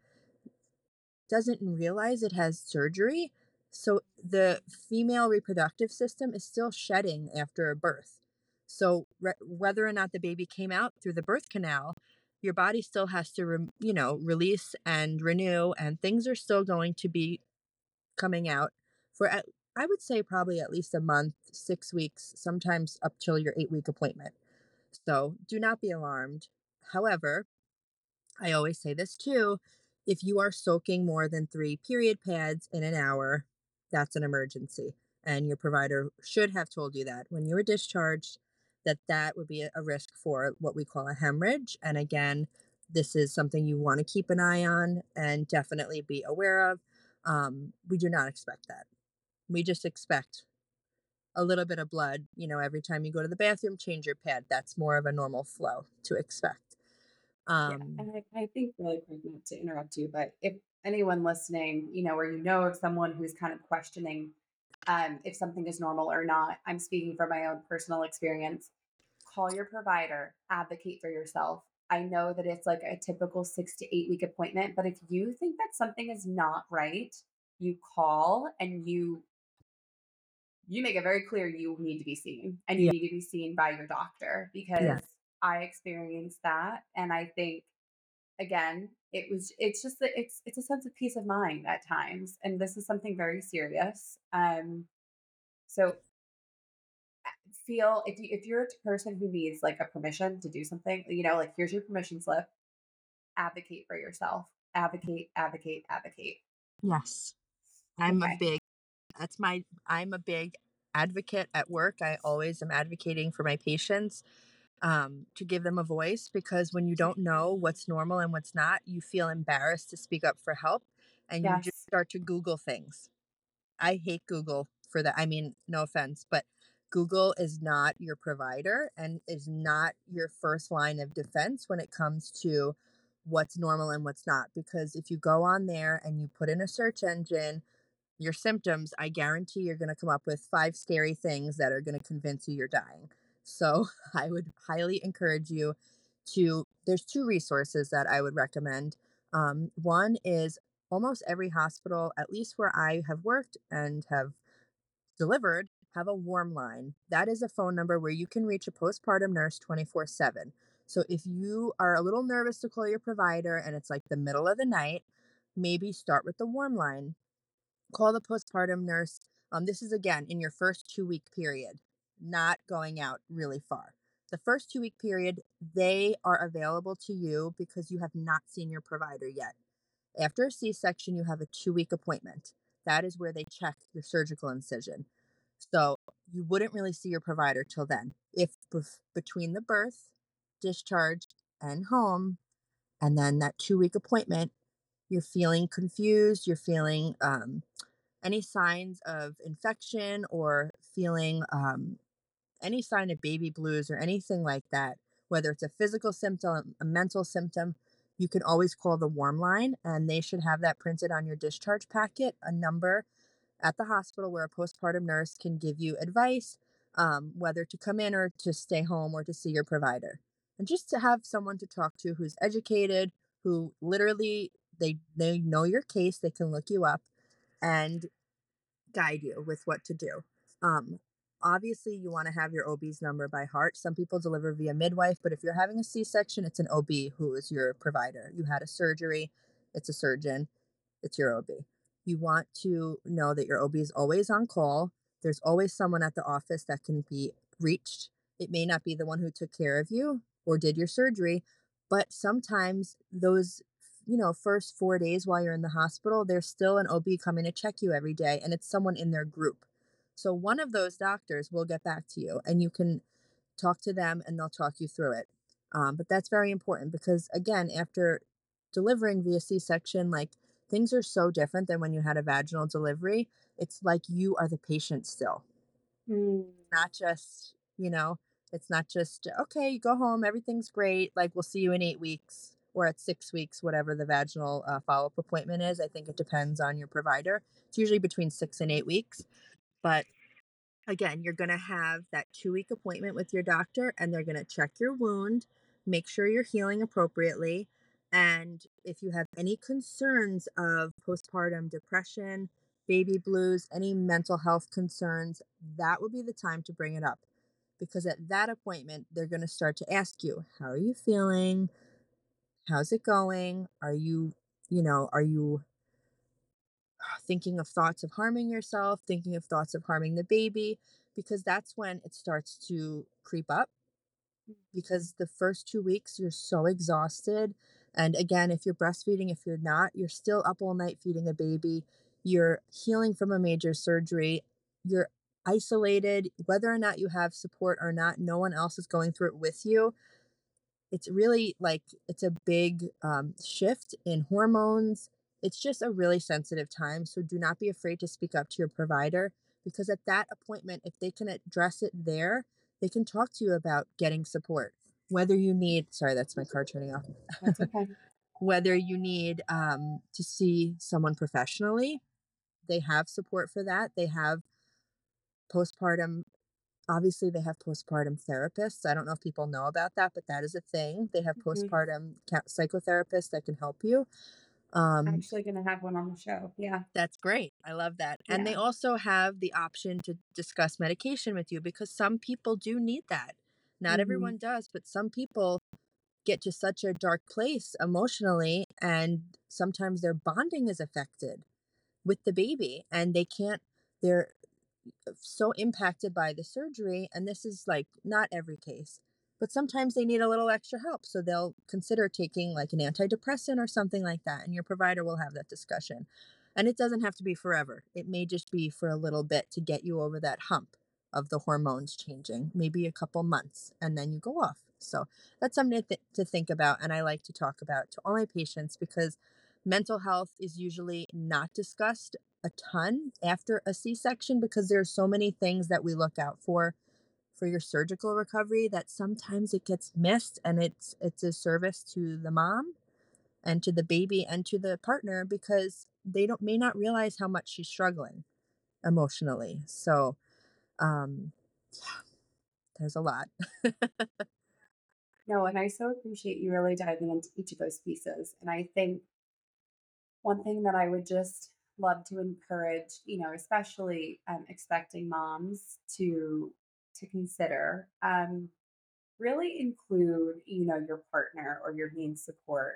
doesn't realize it has surgery. So the female reproductive system is still shedding after a birth. So re- whether or not the baby came out through the birth canal, your body still has to, re- you know, release and renew, and things are still going to be coming out for, at, I would say, probably at least a month, six weeks, sometimes up till your eight week appointment. So do not be alarmed. However, I always say this too if you are soaking more than three period pads in an hour, that's an emergency. And your provider should have told you that when you were discharged, that that would be a risk for what we call a hemorrhage. And again, this is something you want to keep an eye on and definitely be aware of. Um, we do not expect that. We just expect a little bit of blood, you know, every time you go to the bathroom, change your pad. That's more of a normal flow to expect. Yeah, Um, and I, I think really quick not to interrupt you, but if anyone listening, you know, or you know of someone who's kind of questioning um, if something is normal or not, I'm speaking from my own personal experience. Call your provider, advocate for yourself. I know that it's like a typical six to eight week appointment, but if you think that something is not right, you call and you you make it very clear you need to be seen and you Yeah. need to be seen by your doctor because Yes. I experienced that and I think again it was it's just that it's it's a sense of peace of mind at times and this is something very serious um so feel if you if you're a person who needs like a permission to do something you know like here's your permission slip advocate for yourself advocate advocate advocate Yes. I'm a big that's my I'm a big advocate at work. I always am advocating for my patients um, to give them a voice because when you don't know what's normal and what's not, you feel embarrassed to speak up for help and you just start to Google things. I hate Google for that. I mean, no offense, but Google is not your provider and is not your first line of defense when it comes to what's normal and what's not. Because if you go on there and you put in a search engine, your symptoms, I guarantee you're going to come up with five scary things that are going to convince you you're dying. So [LAUGHS] I would highly encourage you to, there's two resources that I would recommend. Um, one is almost every hospital, at least where I have worked and have delivered, have a warm line. That is a phone number where you can reach a postpartum nurse 24 7. So if you are a little nervous to call your provider and it's like the middle of the night, maybe start with the warm line. Call the postpartum nurse. Um, this is again in your first two week period, not going out really far. The first two week period, they are available to you because you have not seen your provider yet. After a C section, you have a two week appointment. That is where they check your surgical incision. So you wouldn't really see your provider till then. If between the birth, discharge, and home, and then that two week appointment, you're feeling confused, you're feeling um, any signs of infection or feeling um, any sign of baby blues or anything like that, whether it's a physical symptom, a mental symptom, you can always call the warm line and they should have that printed on your discharge packet, a number at the hospital where a postpartum nurse can give you advice um, whether to come in or to stay home or to see your provider. And just to have someone to talk to who's educated, who literally they they know your case, they can look you up and guide you with what to do. Um, obviously you want to have your OB's number by heart. Some people deliver via midwife, but if you're having a C-section, it's an OB who is your provider. You had a surgery, it's a surgeon, it's your OB. You want to know that your OB is always on call. There's always someone at the office that can be reached. It may not be the one who took care of you or did your surgery, but sometimes those you know first 4 days while you're in the hospital, there's still an OB coming to check you every day and it's someone in their group. So one of those doctors will get back to you and you can talk to them and they'll talk you through it. Um, but that's very important because, again, after delivering via C section, like things are so different than when you had a vaginal delivery. It's like you are the patient still, Mm. not just, you know, it's not just, okay, you go home, everything's great. Like, we'll see you in eight weeks or at six weeks, whatever the vaginal uh, follow up appointment is. I think it depends on your provider. It's usually between six and eight weeks. But again, you're going to have that two week appointment with your doctor and they're going to check your wound, make sure you're healing appropriately. And if you have any concerns of postpartum depression, baby blues, any mental health concerns, that would be the time to bring it up. Because at that appointment, they're going to start to ask you, How are you feeling? How's it going? Are you, you know, are you thinking of thoughts of harming yourself, thinking of thoughts of harming the baby, because that's when it starts to creep up. Because the first two weeks, you're so exhausted. And again, if you're breastfeeding, if you're not, you're still up all night feeding a baby. You're healing from a major surgery. You're isolated, whether or not you have support or not, no one else is going through it with you. It's really like it's a big um, shift in hormones, it's just a really sensitive time. So do not be afraid to speak up to your provider because at that appointment, if they can address it there, they can talk to you about getting support. Whether you need, sorry, that's my car turning off. That's okay. [LAUGHS] Whether you need um, to see someone professionally, they have support for that. They have postpartum obviously they have postpartum therapists i don't know if people know about that but that is a thing they have Mhm. postpartum psychotherapists that can help you um, I'm Actually, gonna have one on the show. Yeah. That's great. I love that. And they also have the option to discuss medication with you because some people do need that. Not Mhm. everyone does, but some people get to such a dark place emotionally and sometimes their bonding is affected with the baby and they can't they're so impacted by the surgery and this is like not every case but sometimes they need a little extra help so they'll consider taking like an antidepressant or something like that and your provider will have that discussion. And it doesn't have to be forever. It may just be for a little bit to get you over that hump of the hormones changing maybe a couple months and then you go off. So that's something to, th- to think about and i like to talk about to all my patients because mental health is usually not discussed a ton after a c-section because there are so many things that we look out for for your surgical recovery that sometimes it gets missed and it's it's a service to the mom and to the baby and to the partner because they don't may not realize how much she's struggling emotionally. So um yeah there's a lot. [LAUGHS] No and i so appreciate you really diving into each of those pieces and i think one thing that i would just love to encourage you know especially um, expecting moms to to consider um, really include you know your partner or your main support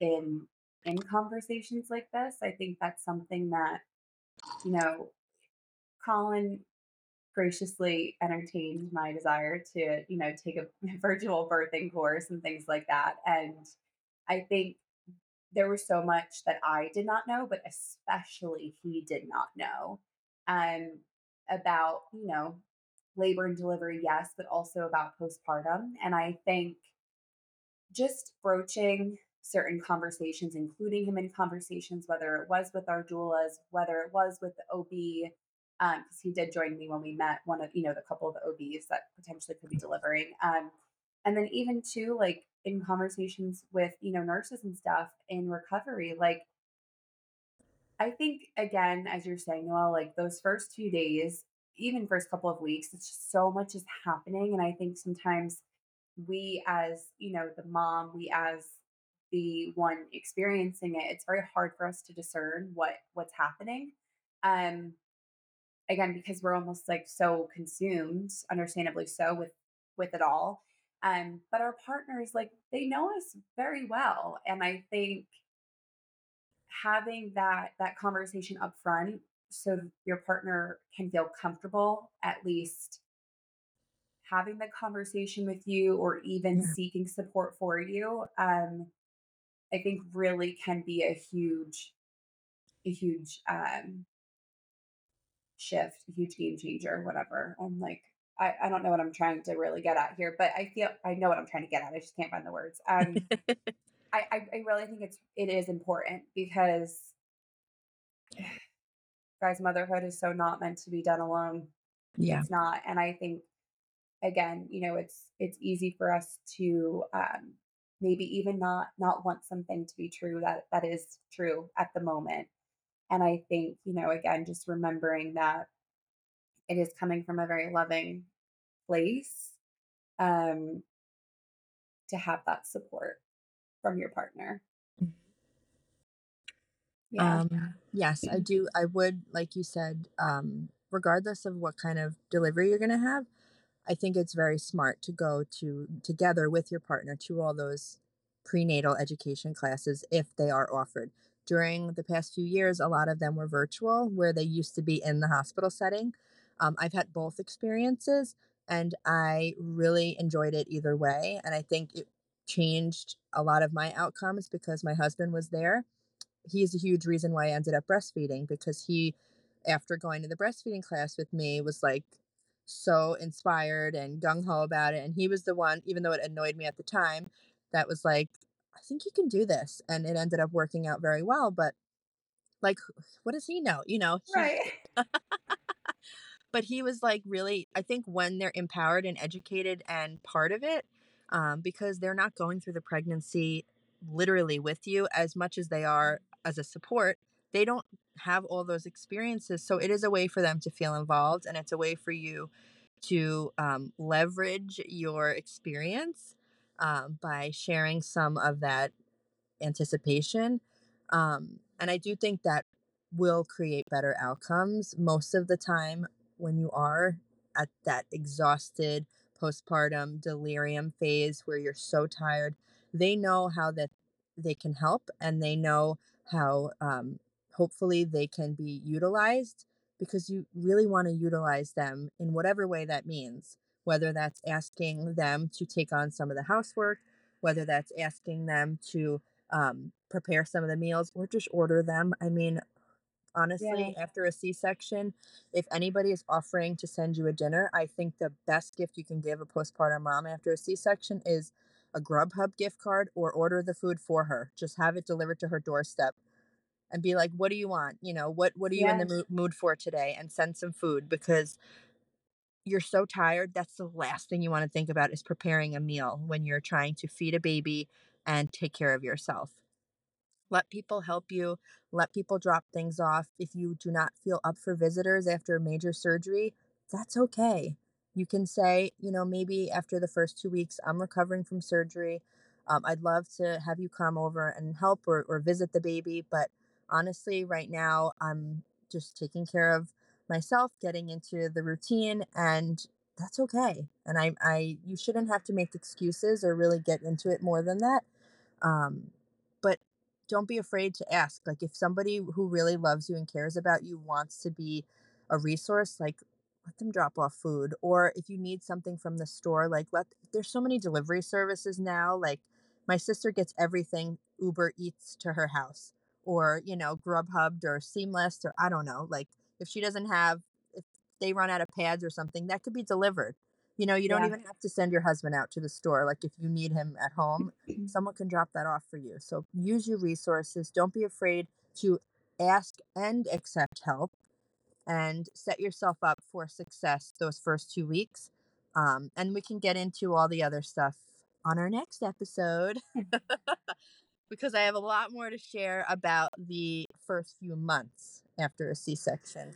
in in conversations like this. I think that's something that you know colin graciously entertained my desire to you know take a [LAUGHS] virtual birthing course and things like that and i think there was so much that i did not know but especially he did not know um about you know labor and delivery, yes, but also about postpartum. And I think just broaching certain conversations, including him in conversations, whether it was with our doulas, whether it was with the OB, because um, he did join me when we met one of, you know, the couple of the OBs that potentially could be delivering. Um, and then even too, like in conversations with, you know, nurses and stuff in recovery, like I think again, as you're saying, well, like those first few days, even first couple of weeks, it's just so much is happening. And I think sometimes we as, you know, the mom, we as the one experiencing it, it's very hard for us to discern what what's happening. Um again, because we're almost like so consumed, understandably so, with with it all. Um, but our partners, like they know us very well. And I think having that that conversation up front so your partner can feel comfortable at least having the conversation with you or even yeah. seeking support for you um i think really can be a huge a huge um shift a huge game changer whatever i'm like I, I don't know what i'm trying to really get at here but i feel i know what i'm trying to get at i just can't find the words um [LAUGHS] I, I i really think it's it is important because guys, motherhood is so not meant to be done alone. Yeah. It's not. And I think again, you know, it's it's easy for us to um maybe even not not want something to be true that that is true at the moment. And I think, you know, again, just remembering that it is coming from a very loving place um to have that support from your partner. Yeah. Um, yes, I [CLEARS THROAT] do. I would, like you said, um, regardless of what kind of delivery you're going to have, I think it's very smart to go to together with your partner to all those prenatal education classes if they are offered. During the past few years, a lot of them were virtual, where they used to be in the hospital setting. Um, I've had both experiences, and I really enjoyed it either way. And I think it changed a lot of my outcomes because my husband was there he's a huge reason why I ended up breastfeeding because he, after going to the breastfeeding class with me, was like so inspired and gung ho about it. And he was the one, even though it annoyed me at the time, that was like, I think you can do this. And it ended up working out very well. But like, [SIGHS] what does he know? You know, right. [LAUGHS] but he was like really, I think when they're empowered and educated and part of it, um, because they're not going through the pregnancy literally with you as much as they are as a support, they don't have all those experiences. So it is a way for them to feel involved and it's a way for you to um, leverage your experience um, by sharing some of that anticipation. Um, and I do think that will create better outcomes most of the time when you are at that exhausted postpartum delirium phase where you're so tired. They know how that they can help and they know how um, hopefully they can be utilized because you really want to utilize them in whatever way that means, whether that's asking them to take on some of the housework, whether that's asking them to um, prepare some of the meals or just order them. I mean, honestly, yeah. after a C section, if anybody is offering to send you a dinner, I think the best gift you can give a postpartum mom after a C section is a Grubhub gift card or order the food for her. Just have it delivered to her doorstep and be like, "What do you want? You know, what what are you in the Yes. mood for today?" and send some food because you're so tired. That's the last thing you want to think about is preparing a meal when you're trying to feed a baby and take care of yourself. Let people help you. Let people drop things off. If you do not feel up for visitors after a major surgery, that's okay. You can say, you know, maybe after the first two weeks, I'm recovering from surgery. Um, I'd love to have you come over and help or, or visit the baby. But honestly, right now, I'm just taking care of myself, getting into the routine, and that's okay. And I, I, you shouldn't have to make excuses or really get into it more than that. Um, but don't be afraid to ask. Like if somebody who really loves you and cares about you wants to be a resource, like let them drop off food. Or if you need something from the store, like let there's so many delivery services now. Like my sister gets everything Uber Eats to her house. Or, you know, Grubhub or Seamless or I don't know. Like if she doesn't have if they run out of pads or something, that could be delivered. You know, you don't Yeah. even have to send your husband out to the store. Like if you need him at home, [CLEARS THROAT] someone can drop that off for you. So use your resources. Don't be afraid to ask and accept help and set yourself up for success those first two weeks. Um, and we can get into all the other stuff on our next episode [LAUGHS] [LAUGHS] because I have a lot more to share about the first few months after a C section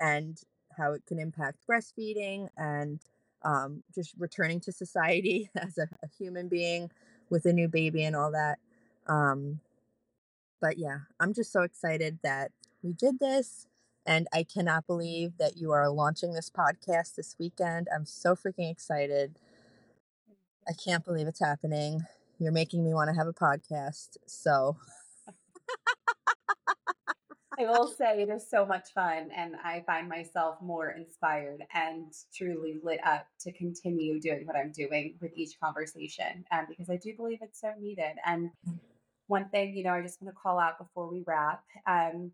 and how it can impact breastfeeding and um, just returning to society [LAUGHS] as a, a human being with a new baby and all that. Um, but yeah, I'm just so excited that we did this. And I cannot believe that you are launching this podcast this weekend. I'm so freaking excited. I can't believe it's happening. You're making me want to have a podcast. So, I will say it is so much fun, and I find myself more inspired and truly lit up to continue doing what I'm doing with each conversation um, because I do believe it's so needed. And one thing, you know, I just want to call out before we wrap. Um,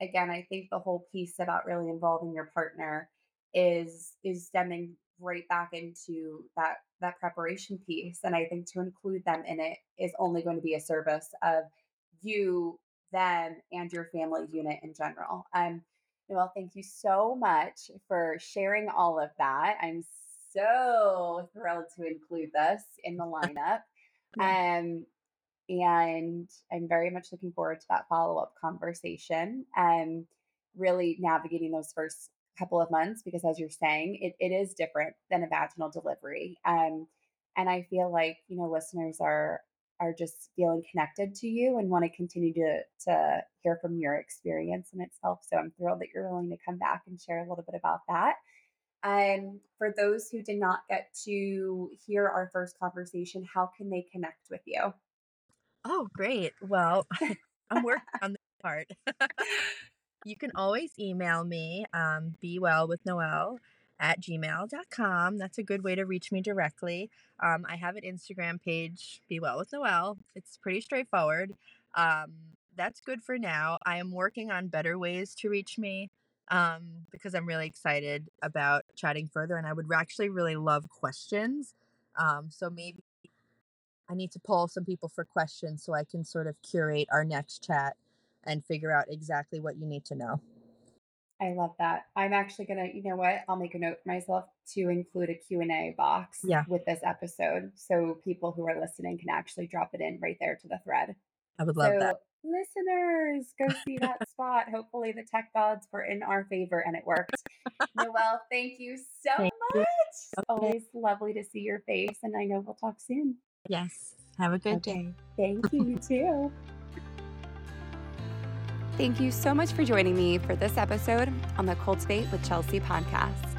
again, I think the whole piece about really involving your partner is is stemming right back into that that preparation piece, and I think to include them in it is only going to be a service of you, them, and your family unit in general. Um, Noel, thank you so much for sharing all of that. I'm so thrilled to include this in the [LAUGHS] lineup. Um, and I'm very much looking forward to that follow up conversation and really navigating those first couple of months because, as you're saying, it, it is different than a vaginal delivery. Um, and I feel like you know listeners are are just feeling connected to you and want to continue to to hear from your experience in itself. So I'm thrilled that you're willing to come back and share a little bit about that. And for those who did not get to hear our first conversation, how can they connect with you? Oh, great. Well, [LAUGHS] I'm working [LAUGHS] on this part. [LAUGHS] you can always email me, um, be well with Noel at gmail.com. That's a good way to reach me directly. Um, I have an Instagram page, Be Well with Noel. It's pretty straightforward. Um, that's good for now. I am working on better ways to reach me um, because I'm really excited about chatting further, and I would actually really love questions. Um, so maybe I need to poll some people for questions so I can sort of curate our next chat and figure out exactly what you need to know. I love that. I'm actually gonna, you know what? I'll make a note for myself to include a Q&A box Yeah. with this episode so people who are listening can actually drop it in right there to the thread. I would love so that. listeners, go see that [LAUGHS] spot. Hopefully the tech gods were in our favor and it worked. Noel, thank you so Thank much. you. Okay. always lovely to see your face and I know we'll talk soon. Yes. Have a good Okay. day. Thank you, you too. [LAUGHS] Thank you so much for joining me for this episode on the Cultivate with Chelsea podcast.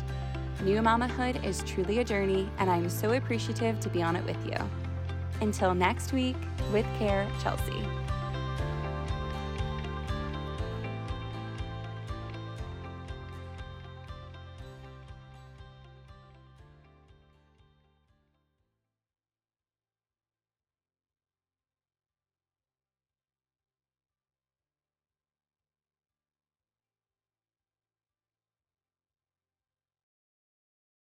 New mamahood is truly a journey, and I'm so appreciative to be on it with you. Until next week, with care, Chelsea.